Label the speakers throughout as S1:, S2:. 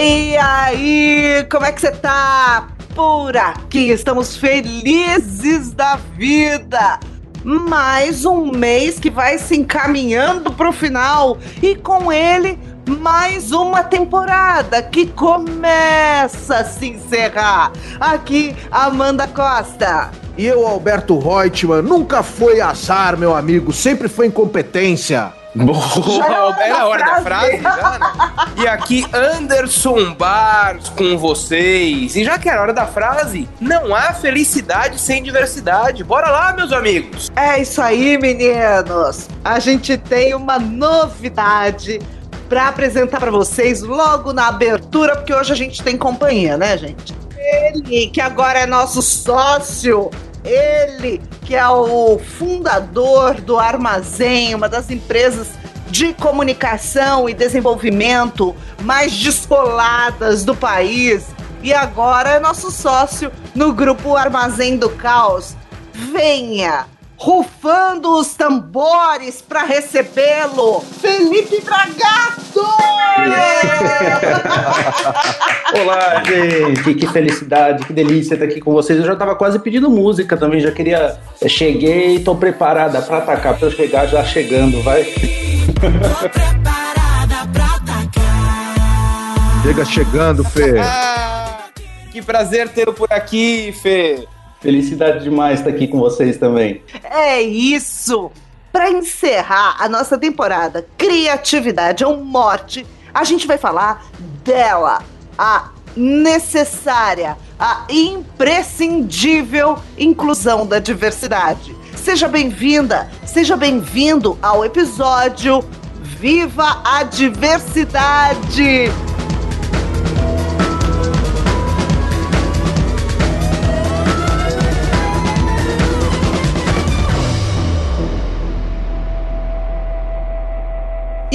S1: E aí, como é que você tá? Por aqui estamos felizes da vida. Mais um mês que vai se encaminhando pro final e com ele mais uma temporada que começa a se encerrar. Aqui, Amanda Costa.
S2: E eu, Alberto Reutemann, nunca foi azar, meu amigo, sempre foi incompetência.
S3: Boa, era a hora da frase, já, né? E aqui, Anderson Bars com vocês. E já que era a hora da frase, não há felicidade sem diversidade. Bora lá, meus amigos.
S1: É isso aí, meninos. A gente tem uma novidade para apresentar para vocês logo na abertura, porque hoje a gente tem companhia, né, gente? Ele, que agora é nosso sócio, ele, que é o fundador do Armazém, uma das empresas de comunicação e desenvolvimento mais descoladas do país, e agora é nosso sócio no grupo Armazém do Caos. Venha! Rufando os tambores para recebê-lo, Felipe Bragato!
S4: Olá, gente, que felicidade, que delícia estar aqui com vocês. Eu já estava quase pedindo música também, já queria. Cheguei, estou preparada para atacar, para chegar já chegando, vai. Tô preparada
S2: pra atacar. Chega chegando, Fê.
S3: Ah, que prazer tê-lo por aqui, Fê.
S4: Felicidade demais estar aqui com vocês também.
S1: É isso! Para encerrar a nossa temporada Criatividade ou Morte, a gente vai falar dela, a necessária, a imprescindível inclusão da diversidade. Seja bem-vinda, seja bem-vindo ao episódio Viva a Diversidade!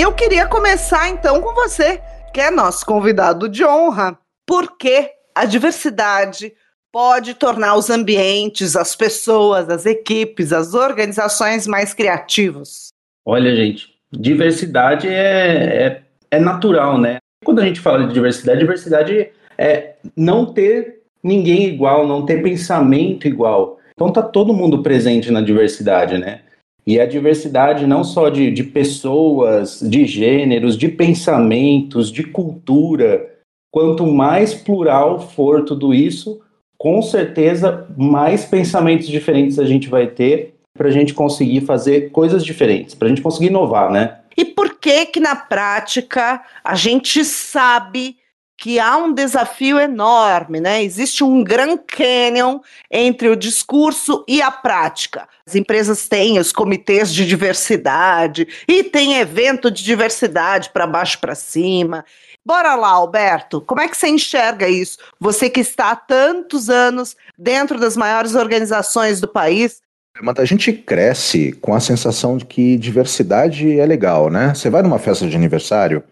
S1: Eu queria começar então com você, que é nosso convidado de honra. Por que a diversidade pode tornar os ambientes, as pessoas, as equipes, as organizações mais criativos?
S4: Olha, gente, diversidade é, é, é natural, né? Quando a gente fala de diversidade, diversidade é não ter ninguém igual, não ter pensamento igual. Então tá todo mundo presente na diversidade, né? E a diversidade não só de, de pessoas, de gêneros, de pensamentos, de cultura. Quanto mais plural for tudo isso, com certeza mais pensamentos diferentes a gente vai ter para a gente conseguir fazer coisas diferentes, para a gente conseguir inovar, né?
S1: E por que que na prática a gente sabe que há um desafio enorme, né? Existe um Grand Canyon entre o discurso e a prática. As empresas têm os comitês de diversidade e tem evento de diversidade para baixo para cima. Bora lá, Alberto, como é que você enxerga isso? Você que está há tantos anos dentro das maiores organizações do país.
S2: Mas a gente cresce com a sensação de que diversidade é legal, né? Você vai numa festa de aniversário,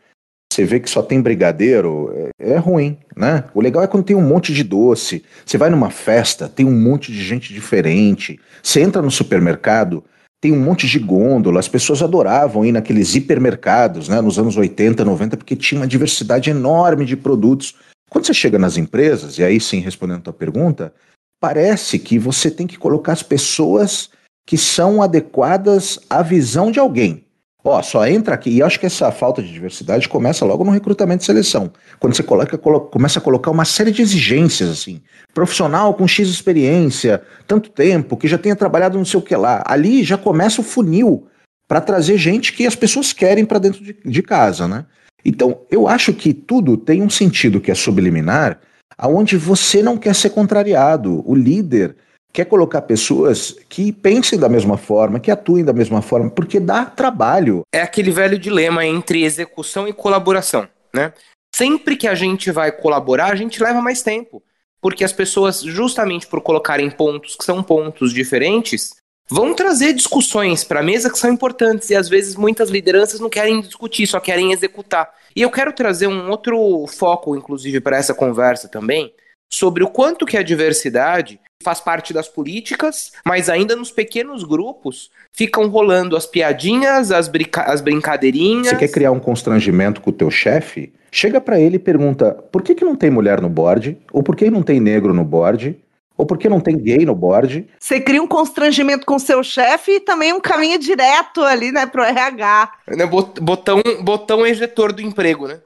S2: você vê que só tem brigadeiro, é, é, ruim, né? O legal é quando tem um monte de doce. Você vai numa festa, tem um monte de gente diferente. Você entra no supermercado, tem um monte de gôndola. As pessoas adoravam ir naqueles hipermercados, né? Nos anos 80, 90, porque tinha uma diversidade enorme de produtos. Quando você chega nas empresas, e aí sim respondendo a tua pergunta, parece que você tem que colocar as pessoas que são adequadas à visão de alguém. Ó, só entra aqui. E acho que essa falta de diversidade começa logo no recrutamento e seleção. Quando você coloca, colo começa a colocar uma série de exigências, assim. Profissional com X experiência, tanto tempo, que já tenha trabalhado não sei o que lá. Ali já começa o funil para trazer gente que as pessoas querem para dentro de, de casa, né? Então, eu acho que tudo tem um sentido que é subliminar, aonde você não quer ser contrariado. O líder quer colocar pessoas que pensem da mesma forma, que atuem da mesma forma, porque dá trabalho.
S3: É aquele velho dilema entre execução e colaboração, né? Sempre que a gente vai colaborar, a gente leva mais tempo, porque as pessoas, justamente por colocarem pontos que são pontos diferentes, vão trazer discussões para a mesa que são importantes e às vezes muitas lideranças não querem discutir, só querem executar. E eu quero trazer um outro foco, inclusive, para essa conversa também, sobre o quanto que a diversidade faz parte das políticas, mas ainda nos pequenos grupos ficam rolando as piadinhas, as, brinca as brincadeirinhas.
S2: Você quer criar um constrangimento com o teu chefe? Chega para ele e pergunta: por que, que não tem mulher no board? Ou por que não tem negro no board? Ou por que não tem gay no board?
S1: Você cria um constrangimento com seu chefe e também um caminho direto ali, né, pro RH.
S3: Né, botão, botão ejetor do emprego, né?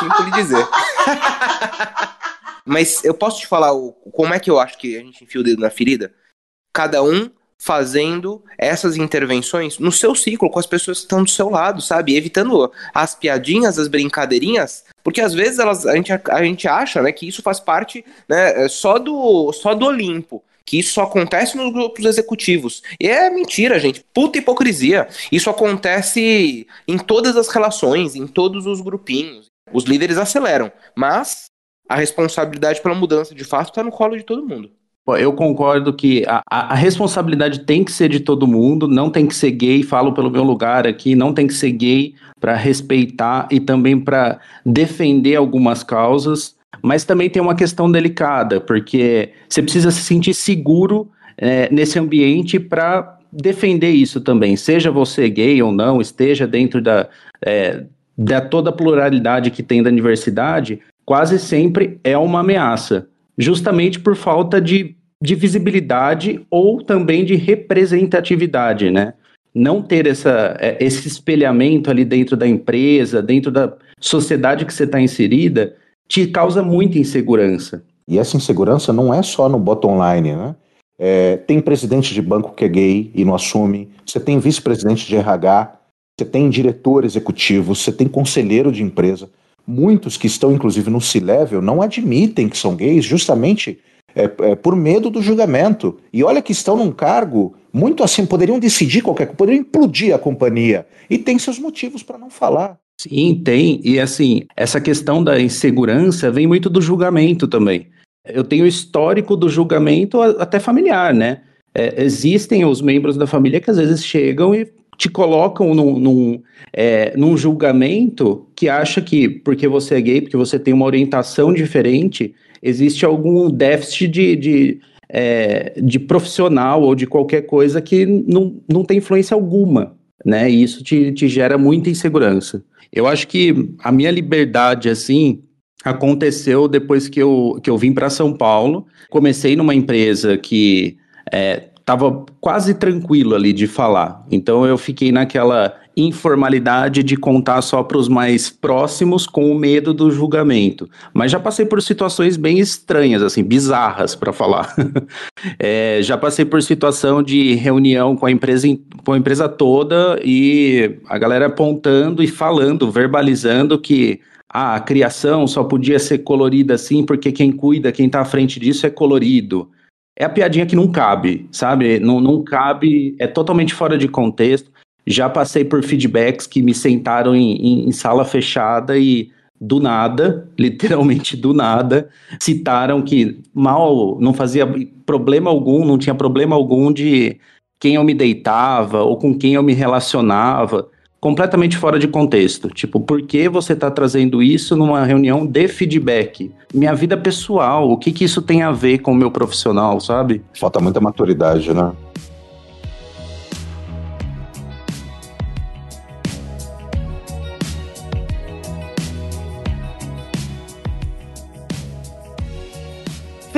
S3: Simples dizer. Mas eu posso te falar o, como é que eu acho que a gente enfia o dedo na ferida? Cada um fazendo essas intervenções no seu ciclo, com as pessoas que estão do seu lado, sabe? Evitando as piadinhas, as brincadeirinhas, porque às vezes elas, a, gente, a gente acha né, que isso faz parte né, só, do, só do Olimpo que isso só acontece nos grupos executivos. E é mentira, gente. Puta hipocrisia. Isso acontece em todas as relações, em todos os grupinhos. Os líderes aceleram, mas a responsabilidade pela mudança de fato está no colo de todo mundo.
S4: Eu concordo que a, a, responsabilidade tem que ser de todo mundo, não tem que ser gay, falo pelo meu lugar aqui, não tem que ser gay para respeitar e também para defender algumas causas, mas também tem uma questão delicada, porque você precisa se sentir seguro é, nesse ambiente para defender isso também, seja você gay ou não, esteja dentro da, é, da toda a pluralidade que tem da universidade, quase sempre é uma ameaça, justamente por falta de, de visibilidade ou também de representatividade, né? Não ter essa, é, esse espelhamento ali dentro da empresa, dentro da sociedade que você está inserida, te causa muita insegurança.
S2: E essa insegurança não é só no bottom line, né? É, tem presidente de banco que é gay e não assume, você tem vice-presidente de RH, você tem diretor executivo, você tem conselheiro de empresa. Muitos que estão, inclusive, no C-Level não admitem que são gays justamente é, é, por medo do julgamento. E olha que estão num cargo muito assim, poderiam decidir qualquer coisa, poderiam implodir a companhia. E tem seus motivos para não falar.
S4: Sim, tem. E assim, essa questão da insegurança vem muito do julgamento também. Eu tenho histórico do julgamento até familiar, né? É, existem os membros da família que às vezes chegam e te colocam num, num, é, num julgamento que acha que porque você é gay, porque você tem uma orientação diferente, existe algum déficit de, de, é, de profissional ou de qualquer coisa que não, não tem influência alguma, né? E isso te, te gera muita insegurança. Eu acho que a minha liberdade, assim, aconteceu depois que eu, que eu vim para São Paulo. Comecei numa empresa que é, estava quase tranquilo ali de falar. Então eu fiquei naquela informalidade de contar só para os mais próximos com o medo do julgamento. Mas já passei por situações bem estranhas, assim, bizarras para falar. é, já passei por situação de reunião com a empresa com a empresa toda e a galera apontando e falando, verbalizando que ah, a criação só podia ser colorida assim porque quem cuida, quem está à frente disso é colorido é a piadinha que não cabe, sabe? Não, não cabe, é totalmente fora de contexto. Já passei por feedbacks que me sentaram em, em, em sala fechada e do nada, literalmente do nada, citaram que mal não fazia problema algum, não tinha problema algum de quem eu me deitava ou com quem eu me relacionava completamente fora de contexto. Tipo, por que você está trazendo isso numa reunião de feedback? Minha vida pessoal, o que, que isso tem a ver com o meu profissional, sabe?
S2: Falta muita maturidade, né?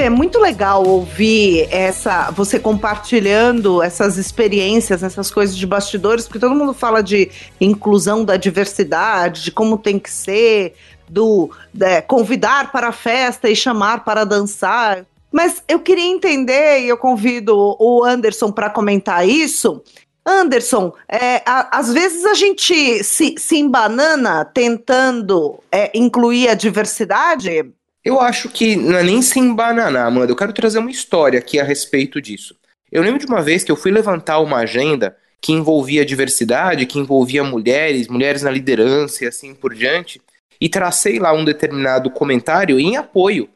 S1: É muito legal ouvir essa você compartilhando essas experiências, essas coisas de bastidores, porque todo mundo fala de inclusão da diversidade, de como tem que ser, do é, convidar para a festa e chamar para dançar. Mas eu queria entender, e eu convido o Anderson para comentar isso. Anderson, é, a, às vezes a gente se, se embanana tentando é, incluir a diversidade
S3: eu acho que não é nem sem bananar, mano. Eu quero trazer uma história aqui a respeito disso. Eu lembro de uma vez que eu fui levantar uma agenda que envolvia diversidade, que envolvia mulheres, mulheres na liderança e assim por diante, e tracei lá um determinado comentário em apoio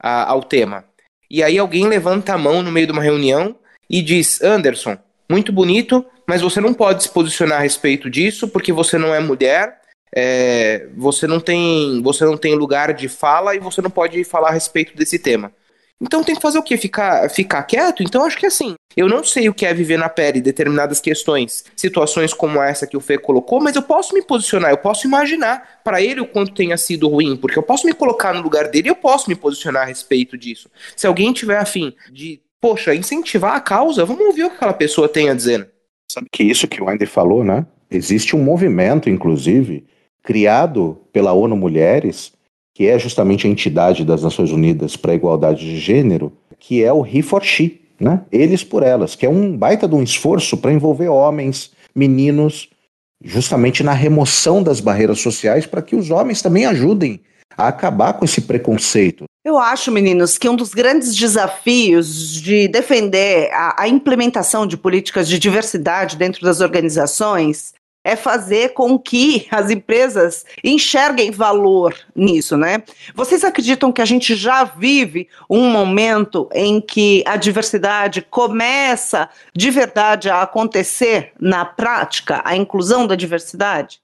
S3: a, ao tema. E aí alguém levanta a mão no meio de uma reunião e diz: Anderson, muito bonito, mas você não pode se posicionar a respeito disso porque você não é mulher é, você não tem você não tem lugar de fala e você não pode falar a respeito desse tema. Então tem que fazer o quê? Ficar, ficar quieto? Então acho que assim, eu não sei o que é viver na pele determinadas questões, situações como essa que o Fê colocou, mas eu posso me posicionar, eu posso imaginar para ele o quanto tenha sido ruim, porque eu posso me colocar no lugar dele e eu posso me posicionar a respeito disso. Se alguém tiver afim de, poxa, incentivar a causa, vamos ouvir o que aquela pessoa tem a dizer.
S2: Sabe que isso que o Andy falou, né? Existe um movimento, inclusive, criado pela ONU Mulheres, que é justamente a entidade das Nações Unidas para a Igualdade de Gênero, que é o He for She, né? Eles por elas, que é um baita de um esforço para envolver homens, meninos, justamente na remoção das barreiras sociais para que os homens também ajudem a acabar com esse preconceito.
S1: Eu acho, meninos, que um dos grandes desafios de defender a, a implementação de políticas de diversidade dentro das organizações é fazer com que as empresas enxerguem valor nisso, né? Vocês acreditam que a gente já vive um momento em que a diversidade começa de verdade a acontecer na prática, a inclusão da diversidade?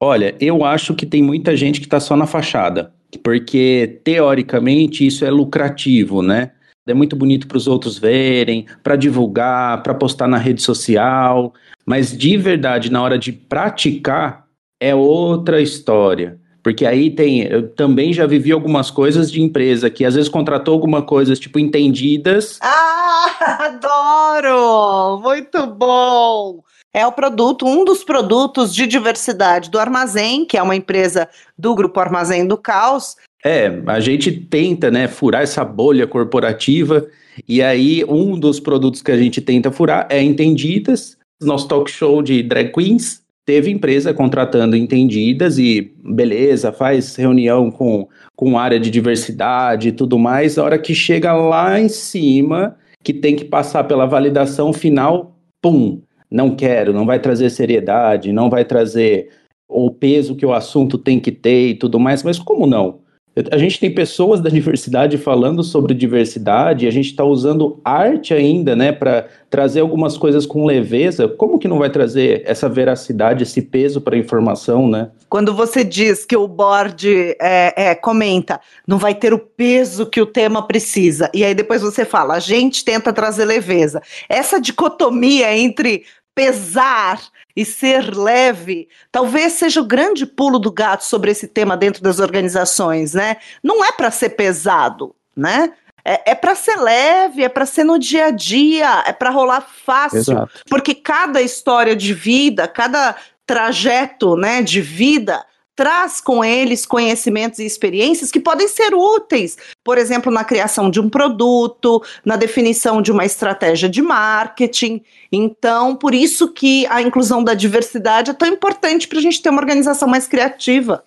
S4: Olha, eu acho que tem muita gente que está só na fachada, porque teoricamente isso é lucrativo, né? É muito bonito para os outros verem, para divulgar, para postar na rede social, mas de verdade, na hora de praticar, é outra história. Porque aí tem. Eu também já vivi algumas coisas de empresa que às vezes contratou alguma coisa, tipo, entendidas.
S1: Ah, adoro! Muito bom! É o produto, um dos produtos de diversidade do Armazém, que é uma empresa do Grupo Armazém do Caos.
S4: É, a gente tenta, né, furar essa bolha corporativa, e aí um dos produtos que a gente tenta furar é Entendidas, nosso talk show de drag queens, teve empresa contratando entendidas e beleza, faz reunião com, com área de diversidade e tudo mais. A hora que chega lá em cima, que tem que passar pela validação final, pum, não quero, não vai trazer seriedade, não vai trazer o peso que o assunto tem que ter e tudo mais. Mas como não? A gente tem pessoas da diversidade falando sobre diversidade, a gente está usando arte ainda, né, para trazer algumas coisas com leveza. Como que não vai trazer essa veracidade, esse peso para a informação, né?
S1: Quando você diz que o board é, é, comenta, não vai ter o peso que o tema precisa, e aí depois você fala, a gente tenta trazer leveza. Essa dicotomia entre pesar e ser leve, talvez seja o grande pulo do gato sobre esse tema dentro das organizações, né? Não é para ser pesado, né? É, é para ser leve, é para ser no dia a dia, é para rolar fácil, Exato. porque cada história de vida, cada trajeto, né, de vida traz com eles conhecimentos e experiências que podem ser úteis, por exemplo, na criação de um produto, na definição de uma estratégia de marketing. Então, por isso que a inclusão da diversidade é tão importante para a gente ter uma organização mais criativa.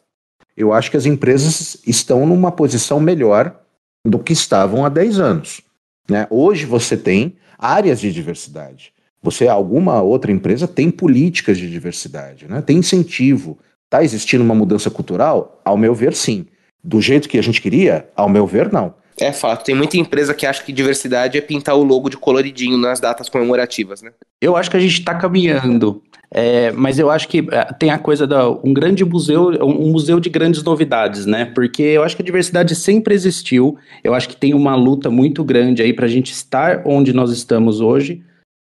S2: Eu acho que as empresas estão numa posição melhor do que estavam há 10 anos. Né? Hoje você tem áreas de diversidade. Você, alguma outra empresa, tem políticas de diversidade, né? tem incentivo, Está existindo uma mudança cultural? Ao meu ver, sim. Do jeito que a gente queria? Ao meu ver, não.
S3: É fato. Tem muita empresa que acha que diversidade é pintar o logo de coloridinho nas datas comemorativas, né?
S4: Eu acho que a gente está caminhando. É, mas eu acho que é, tem a coisa da um grande museu, um museu de grandes novidades, né? Porque eu acho que a diversidade sempre existiu. Eu acho que tem uma luta muito grande aí para a gente estar onde nós estamos hoje,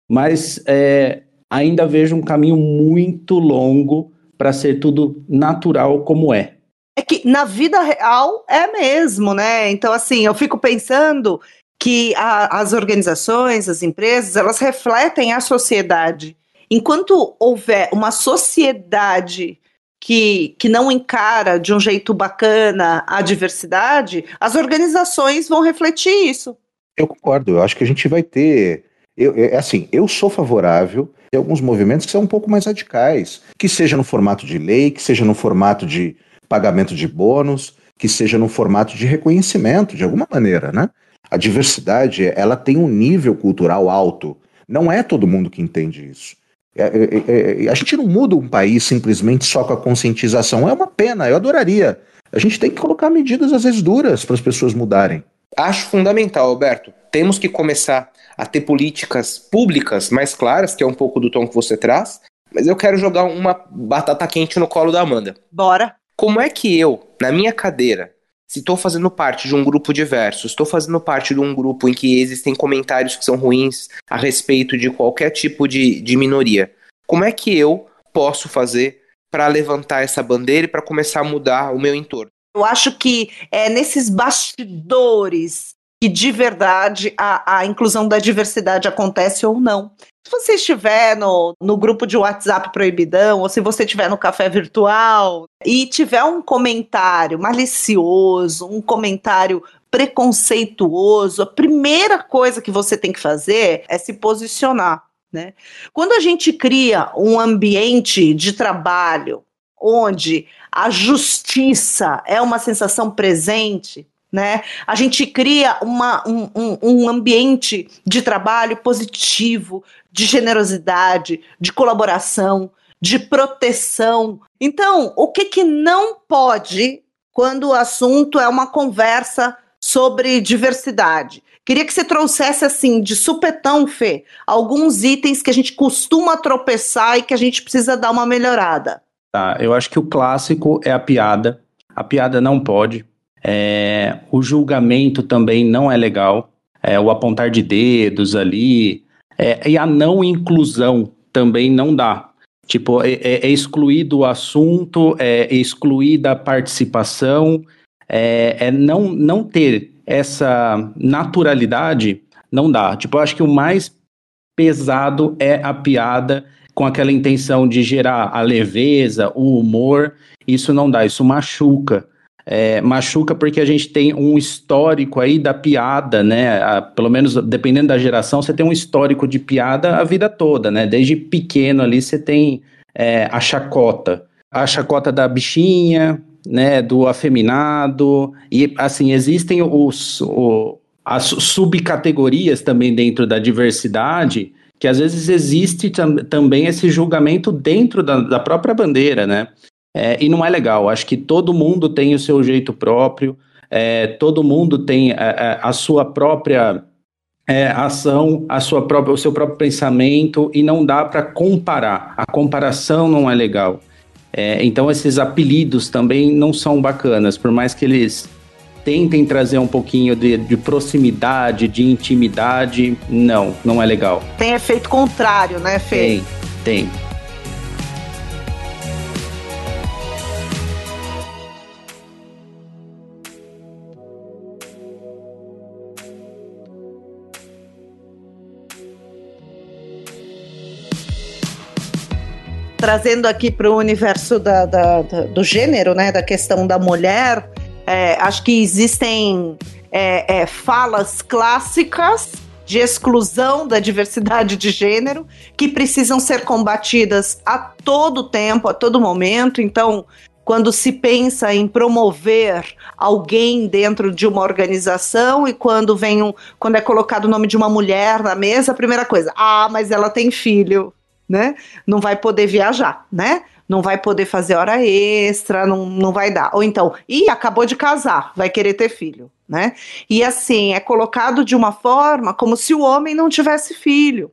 S4: mas é, ainda vejo um caminho muito longo para ser tudo natural como é.
S1: É que na vida real é mesmo, né? Então, assim, eu fico pensando que a, as organizações, as empresas, elas refletem a sociedade. Enquanto houver uma sociedade que, que não encara de um jeito bacana a diversidade, as organizações vão refletir isso.
S2: Eu concordo, eu acho que a gente vai ter. Eu, é assim, eu sou favorável tem alguns movimentos que são um pouco mais radicais, que seja no formato de lei, que seja no formato de pagamento de bônus, que seja no formato de reconhecimento, de alguma maneira, né? A diversidade, ela tem um nível cultural alto. Não é todo mundo que entende isso. É, é, é, a gente não muda um país simplesmente só com a conscientização. É uma pena, eu adoraria. A gente tem que colocar medidas, às vezes, duras para as pessoas mudarem.
S3: Acho fundamental, Alberto. Temos que começar a ter políticas públicas mais claras, que é um pouco do tom que você traz. Mas eu quero jogar uma batata quente no colo da Amanda.
S1: Bora.
S3: Como é que eu, na minha cadeira, se estou fazendo parte de um grupo diverso, estou fazendo parte de um grupo em que existem comentários que são ruins a respeito de qualquer tipo de, de minoria, como é que eu posso fazer para levantar essa bandeira e para começar a mudar o meu entorno?
S1: Eu acho que é nesses bastidores que de verdade a, a inclusão da diversidade acontece ou não. Se você estiver no, no grupo de WhatsApp proibidão, ou se você estiver no café virtual e tiver um comentário malicioso, um comentário preconceituoso, a primeira coisa que você tem que fazer é se posicionar. Né? Quando a gente cria um ambiente de trabalho onde a justiça é uma sensação presente, né? A gente cria uma, um, um, um, ambiente de trabalho positivo, de generosidade, de colaboração, de proteção. Então, o que, que não pode quando o assunto é uma conversa sobre diversidade? Queria que você trouxesse assim, de supetão, Fê, alguns itens que a gente costuma tropeçar e que a gente precisa dar uma melhorada.
S4: Tá, eu acho que o clássico é a piada. A piada não pode. É, o julgamento também não é legal. É, o apontar de dedos ali. É, e a não inclusão também não dá. Tipo, é, é, é excluído o assunto, é excluída a participação, é, é, não, não ter essa naturalidade, não dá. Tipo, eu acho que o mais pesado é a piada com aquela intenção de gerar a leveza, o humor. Isso não dá, isso machuca é, machuca porque a gente tem um histórico aí da piada, né? A, pelo menos dependendo da geração, você tem um histórico de piada a vida toda, né? Desde pequeno ali você tem é, a chacota. A chacota da bichinha, né? Do afeminado. E assim, existem os, as subcategorias também dentro da diversidade, que às vezes existe tam também esse julgamento dentro da, da própria bandeira, né? É, e não é legal. Acho que todo mundo tem o seu jeito próprio, é, todo mundo tem a, é, a sua própria é, ação, a sua própria, o seu próprio pensamento, e não dá para comparar. A comparação não é legal. É, então, esses apelidos também não são bacanas, por mais que eles tentem trazer um pouquinho de, de proximidade, de intimidade, não, não é legal.
S1: Tem efeito contrário, né,
S4: Fê? Tem, tem.
S1: trazendo aqui para o universo da, da, da, do gênero, né, da questão da mulher, é, acho que existem é, é, falas clássicas de exclusão da diversidade de gênero que precisam ser combatidas a todo tempo, a todo momento. Então, quando se pensa em promover alguém dentro de uma organização e quando vem um, quando é colocado o nome de uma mulher na mesa, a primeira coisa, ah, mas ela tem filho né? Não vai poder viajar, né? Não vai poder fazer hora extra, não, não vai dar. Ou então, e acabou de casar, vai querer ter filho, né? E assim, é colocado de uma forma como se o homem não tivesse filho.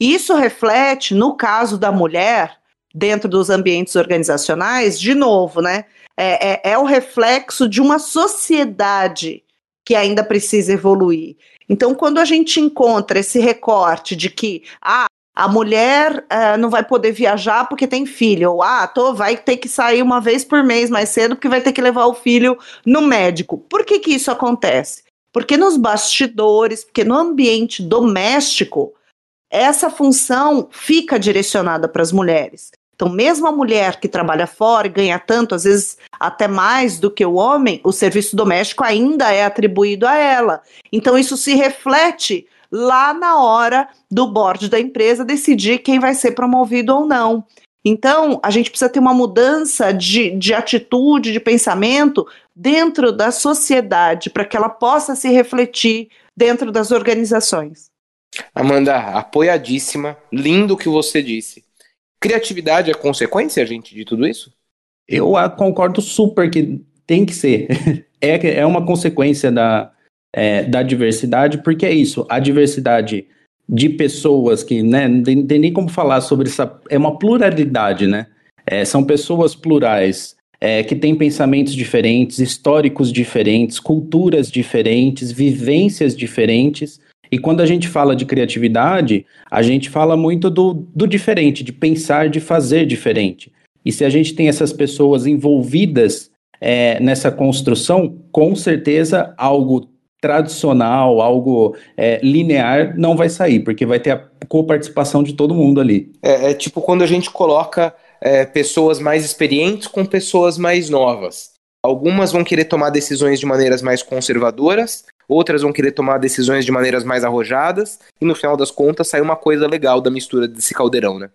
S1: Isso reflete, no caso da mulher, dentro dos ambientes organizacionais, de novo, né? É, é, é o reflexo de uma sociedade que ainda precisa evoluir. Então, quando a gente encontra esse recorte de que ah, a mulher uh, não vai poder viajar porque tem filho, ou ah, tô, vai ter que sair uma vez por mês mais cedo porque vai ter que levar o filho no médico. Por que, que isso acontece? Porque nos bastidores, porque no ambiente doméstico, essa função fica direcionada para as mulheres. Então, mesmo a mulher que trabalha fora e ganha tanto, às vezes até mais do que o homem, o serviço doméstico ainda é atribuído a ela. Então, isso se reflete lá na hora do board da empresa decidir quem vai ser promovido ou não. Então, a gente precisa ter uma mudança de, de atitude, de pensamento dentro da sociedade, para que ela possa se refletir dentro das organizações.
S3: Amanda, apoiadíssima, lindo o que você disse. Criatividade é consequência, gente, de tudo isso?
S4: Eu concordo super que tem que ser. É, é uma consequência da, é, da diversidade, porque é isso, a diversidade de pessoas que, né, não tem, tem nem como falar sobre essa, é uma pluralidade, né? É, são pessoas plurais, é, que tem pensamentos diferentes, históricos diferentes, culturas diferentes, vivências diferentes. E quando a gente fala de criatividade, a gente fala muito do, do diferente, de pensar, de fazer diferente. E se a gente tem essas pessoas envolvidas é, nessa construção, com certeza algo tradicional, algo é, linear, não vai sair, porque vai ter a coparticipação de todo mundo ali.
S3: É, é tipo quando a gente coloca é, pessoas mais experientes com pessoas mais novas. Algumas vão querer tomar decisões de maneiras mais conservadoras, outras vão querer tomar decisões de maneiras mais arrojadas, e no final das contas sai uma coisa legal da mistura desse caldeirão, né?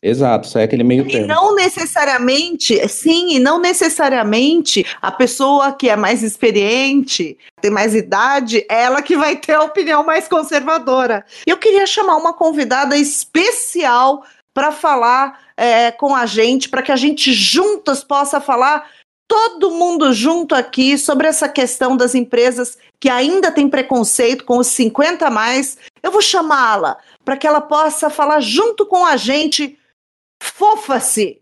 S4: Exato, sai aquele meio termo.
S1: E não necessariamente, sim, e não necessariamente a pessoa que é mais experiente, tem mais idade, é ela que vai ter a opinião mais conservadora. Eu queria chamar uma convidada especial para falar é, com a gente, para que a gente juntas possa falar todo mundo junto aqui sobre essa questão das empresas que ainda tem preconceito com os 50 a mais. Eu vou chamá-la para que ela possa falar junto com a gente Fofa-se!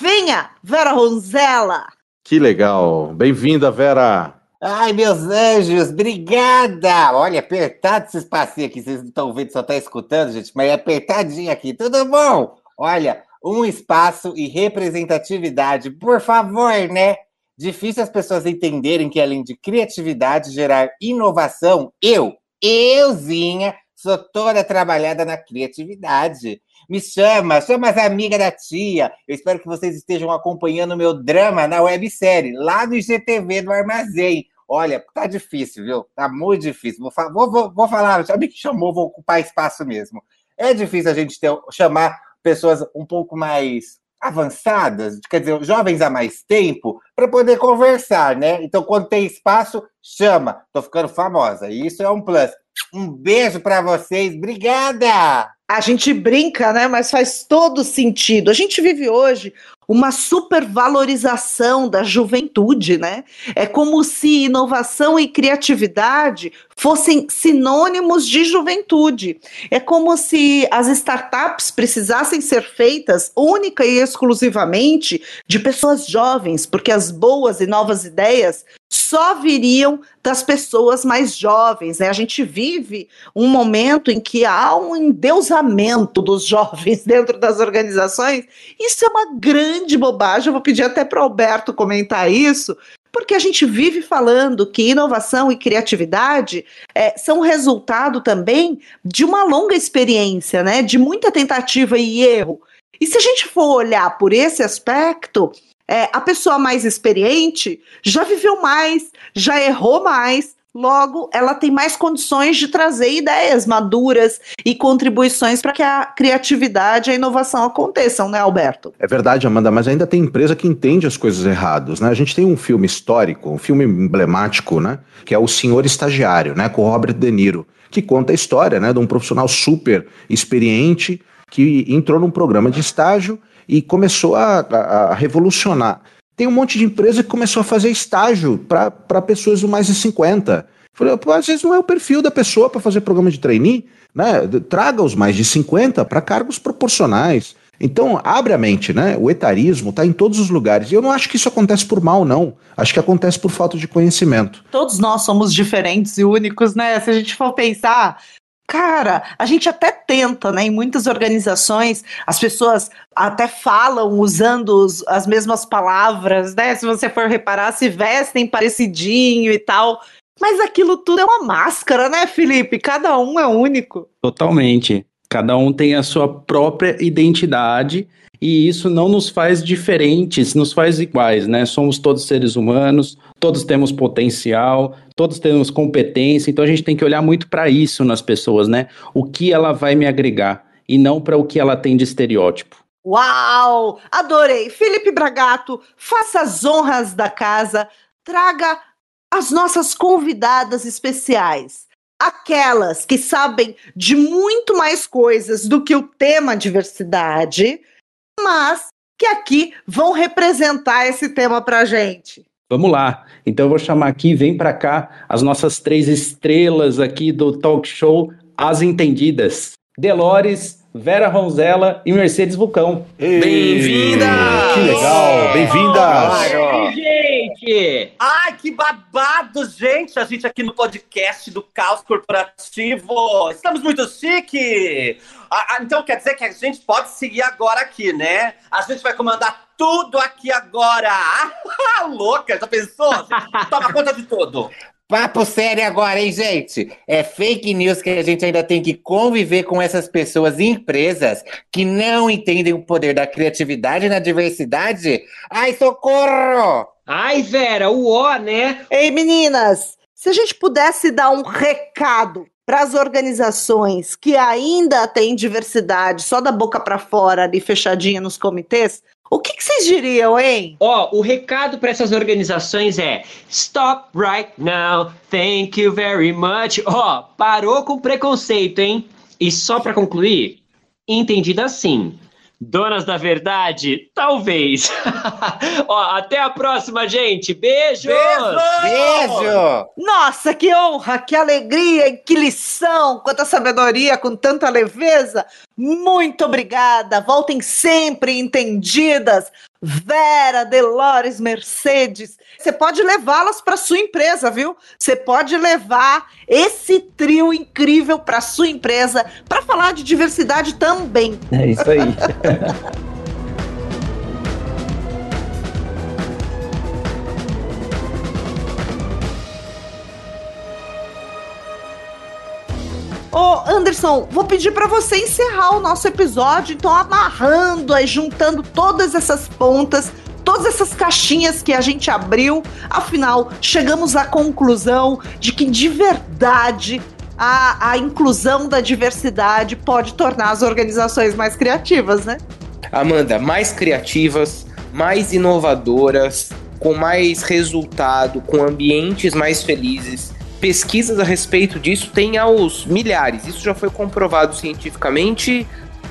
S1: Venha, Vera Ronzella!
S2: Que legal! Bem-vinda, Vera!
S5: Ai, meus anjos, obrigada! Olha, apertado esse espacinho aqui, vocês não estão vendo, só estão escutando, gente, mas é apertadinho aqui, tudo bom? Olha, um espaço e representatividade, por favor, né? Difícil as pessoas entenderem que, além de criatividade, gerar inovação, eu, euzinha, sou toda trabalhada na criatividade. Me chama, chama as amigas da tia. Eu espero que vocês estejam acompanhando o meu drama na websérie, lá no IGTV do Armazém. Olha, tá difícil, viu? Tá muito difícil. Vou, vou, vou, vou falar, já me chamou, vou ocupar espaço mesmo. É difícil a gente ter, chamar pessoas um pouco mais avançadas, quer dizer, jovens há mais tempo, para poder conversar, né? Então, quando tem espaço, chama. Tô ficando famosa. E isso é um plus. Um beijo para vocês. Obrigada!
S1: A gente brinca, né? Mas faz todo sentido. A gente vive hoje uma supervalorização da juventude, né? É como se inovação e criatividade fossem sinônimos de juventude. É como se as startups precisassem ser feitas única e exclusivamente de pessoas jovens, porque as boas e novas ideias só viriam das pessoas mais jovens. Né? A gente vive um momento em que há um endeusamento dos jovens dentro das organizações. Isso é uma grande bobagem. Eu vou pedir até para o Alberto comentar isso, porque a gente vive falando que inovação e criatividade é, são resultado também de uma longa experiência, né? de muita tentativa e erro. E se a gente for olhar por esse aspecto, é, a pessoa mais experiente já viveu mais, já errou mais, logo ela tem mais condições de trazer ideias maduras e contribuições para que a criatividade e a inovação aconteçam, né, Alberto?
S2: É verdade, Amanda, mas ainda tem empresa que entende as coisas erradas, né? A gente tem um filme histórico, um filme emblemático, né, que é O Senhor Estagiário, né, com Robert De Niro, que conta a história, né, de um profissional super experiente que entrou num programa de estágio e começou a, a, a revolucionar. Tem um monte de empresa que começou a fazer estágio para pessoas de mais de 50. Falei, às vezes não é o perfil da pessoa para fazer programa de trainee, né? Traga os mais de 50 para cargos proporcionais. Então, abre a mente, né? O etarismo está em todos os lugares. E eu não acho que isso acontece por mal, não. Acho que acontece por falta de conhecimento.
S1: Todos nós somos diferentes e únicos, né? Se a gente for pensar, Cara, a gente até tenta, né? Em muitas organizações, as pessoas até falam usando os, as mesmas palavras, né? Se você for reparar, se vestem parecidinho e tal. Mas aquilo tudo é uma máscara, né, Felipe? Cada um é único.
S4: Totalmente. Cada um tem a sua própria identidade e isso não nos faz diferentes, nos faz iguais, né? Somos todos seres humanos, todos temos potencial, todos temos competência, então a gente tem que olhar muito para isso nas pessoas, né? O que ela vai me agregar e não para o que ela tem de estereótipo.
S1: Uau! Adorei! Felipe Bragato, faça as honras da casa, traga as nossas convidadas especiais aquelas que sabem de muito mais coisas do que o tema diversidade, mas que aqui vão representar esse tema para gente.
S4: Vamos lá. Então eu vou chamar aqui, vem para cá, as nossas três estrelas aqui do talk show As Entendidas. Delores, Vera Ronzella e Mercedes Vulcão.
S3: Bem-vinda!
S2: Que legal! Bem-vindas!
S6: gente!
S7: Ai, que babado, gente! A gente aqui no podcast do Caos Corporativo. Estamos muito chique! Ah, ah, então quer dizer que a gente pode seguir agora aqui, né? A gente vai comandar tudo aqui agora! Ah, louca, já pensou? Toma conta de tudo!
S5: Papo sério agora, hein, gente? É fake news que a gente ainda tem que conviver com essas pessoas e empresas que não entendem o poder da criatividade na diversidade? Ai, socorro!
S6: Ai, Vera, o ó, né?
S1: Ei, meninas, se a gente pudesse dar um recado para as organizações que ainda têm diversidade só da boca para fora ali fechadinha nos comitês, o que, que vocês diriam, hein?
S6: Ó, o recado para essas organizações é: Stop right now, thank you very much. Ó, parou com preconceito, hein? E só para concluir, entendido assim. Donas da verdade? Talvez. Ó, até a próxima, gente. Beijo!
S5: Beijo!
S1: Nossa, que honra, que alegria, que lição, quanta sabedoria, com tanta leveza. Muito obrigada. Voltem sempre entendidas. Vera, Delores, Mercedes. Você pode levá-las para sua empresa, viu? Você pode levar esse trio incrível para sua empresa para falar de diversidade também.
S4: É isso aí.
S1: Ô, Anderson, vou pedir para você encerrar o nosso episódio, então amarrando aí, juntando todas essas pontas, todas essas caixinhas que a gente abriu. Afinal, chegamos à conclusão de que de verdade a, a inclusão da diversidade pode tornar as organizações mais criativas, né?
S3: Amanda, mais criativas, mais inovadoras, com mais resultado, com ambientes mais felizes. Pesquisas a respeito disso tem aos milhares. Isso já foi comprovado cientificamente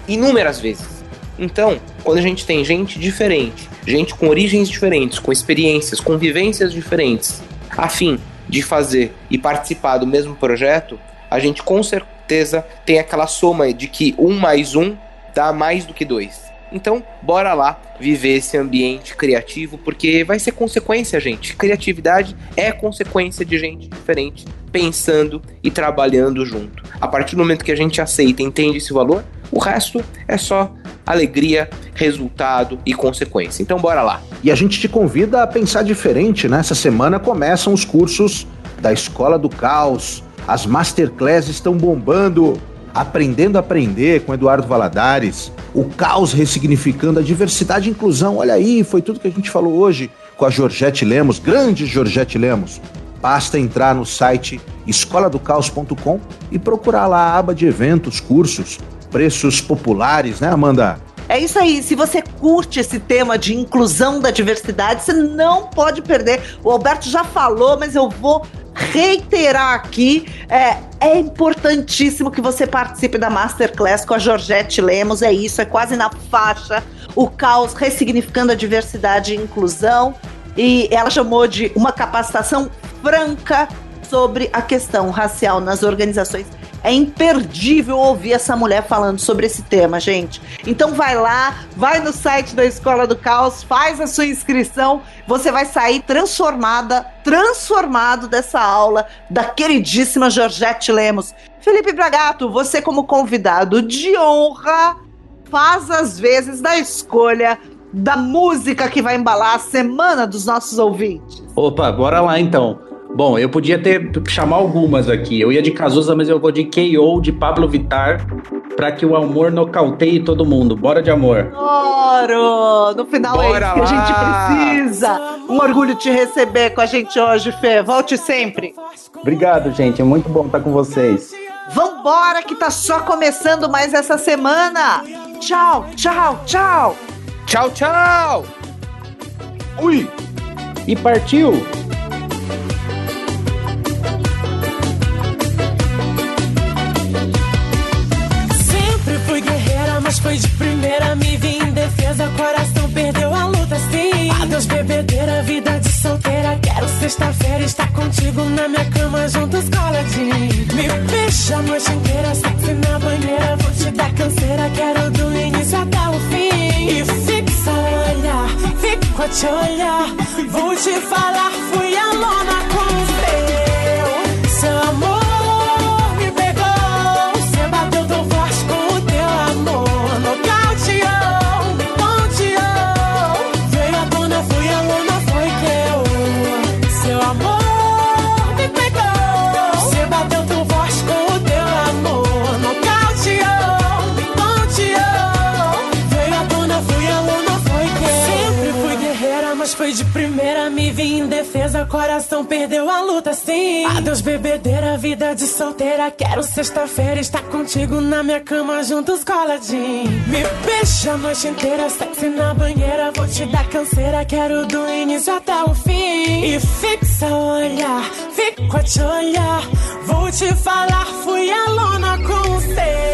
S3: inúmeras vezes. Então, quando a gente tem gente diferente, gente com origens diferentes, com experiências, com vivências diferentes, a fim de fazer e participar do mesmo projeto, a gente com certeza tem aquela soma de que um mais um dá mais do que dois. Então, bora lá viver esse ambiente criativo, porque vai ser consequência, gente. Criatividade é consequência de gente diferente pensando e trabalhando junto. A partir do momento que a gente aceita e entende esse valor, o resto é só alegria, resultado e consequência. Então, bora lá.
S2: E a gente te convida a pensar diferente, né? Essa semana começam os cursos da Escola do Caos, as masterclasses estão bombando. Aprendendo a Aprender com Eduardo Valadares, o caos ressignificando a diversidade e inclusão. Olha aí, foi tudo que a gente falou hoje com a Georgette Lemos, grande Georgette Lemos. Basta entrar no site escoladocaos.com e procurar lá a aba de eventos, cursos, preços populares, né, Amanda?
S1: É isso aí. Se você curte esse tema de inclusão da diversidade, você não pode perder. O Alberto já falou, mas eu vou reiterar aqui. É, é importantíssimo que você participe da Masterclass com a Georgette Lemos. É isso, é quase na faixa. O caos ressignificando a diversidade e inclusão. E ela chamou de uma capacitação franca sobre a questão racial nas organizações. É imperdível ouvir essa mulher falando sobre esse tema, gente. Então vai lá, vai no site da Escola do Caos, faz a sua inscrição, você vai sair transformada, transformado dessa aula da queridíssima Georgette Lemos. Felipe Bragato, você como convidado de honra, faz as vezes da escolha da música que vai embalar a semana dos nossos ouvintes.
S4: Opa, bora lá então. Bom, eu podia ter chamar algumas aqui. Eu ia de Cazuza, mas eu vou de KO de Pablo Vittar para que o amor nocauteie todo mundo. Bora de amor.
S1: Oro! No final
S3: Bora
S1: é isso que a gente precisa. Um orgulho te receber com a gente hoje, Fê. Volte sempre.
S4: Obrigado, gente. É muito bom estar com vocês.
S1: Vambora, que tá só começando mais essa semana. Tchau, tchau, tchau.
S3: Tchau, tchau!
S2: Ui!
S4: E partiu!
S8: Mas foi de primeira. Me vi em defesa, coração perdeu a luta, sim. Adeus, bebedeira, vida de solteira. Quero sexta-feira estar contigo na minha cama, juntos coladinho. Me fecha a noite inteira, sexy na banheira. Vou te dar canseira, quero do início até o fim. E fixa o olhar, fico a te olhar. Vou te falar, fui a lona com coração perdeu a luta, sim. Adeus, bebedeira, vida de solteira. Quero sexta-feira estar contigo na minha cama, juntos coladinho. Me beija a noite inteira, sexy na banheira. Vou te dar canseira, quero do início até o fim. E fixa o olhar, fico a te olhar. Vou te falar, fui a lona com você.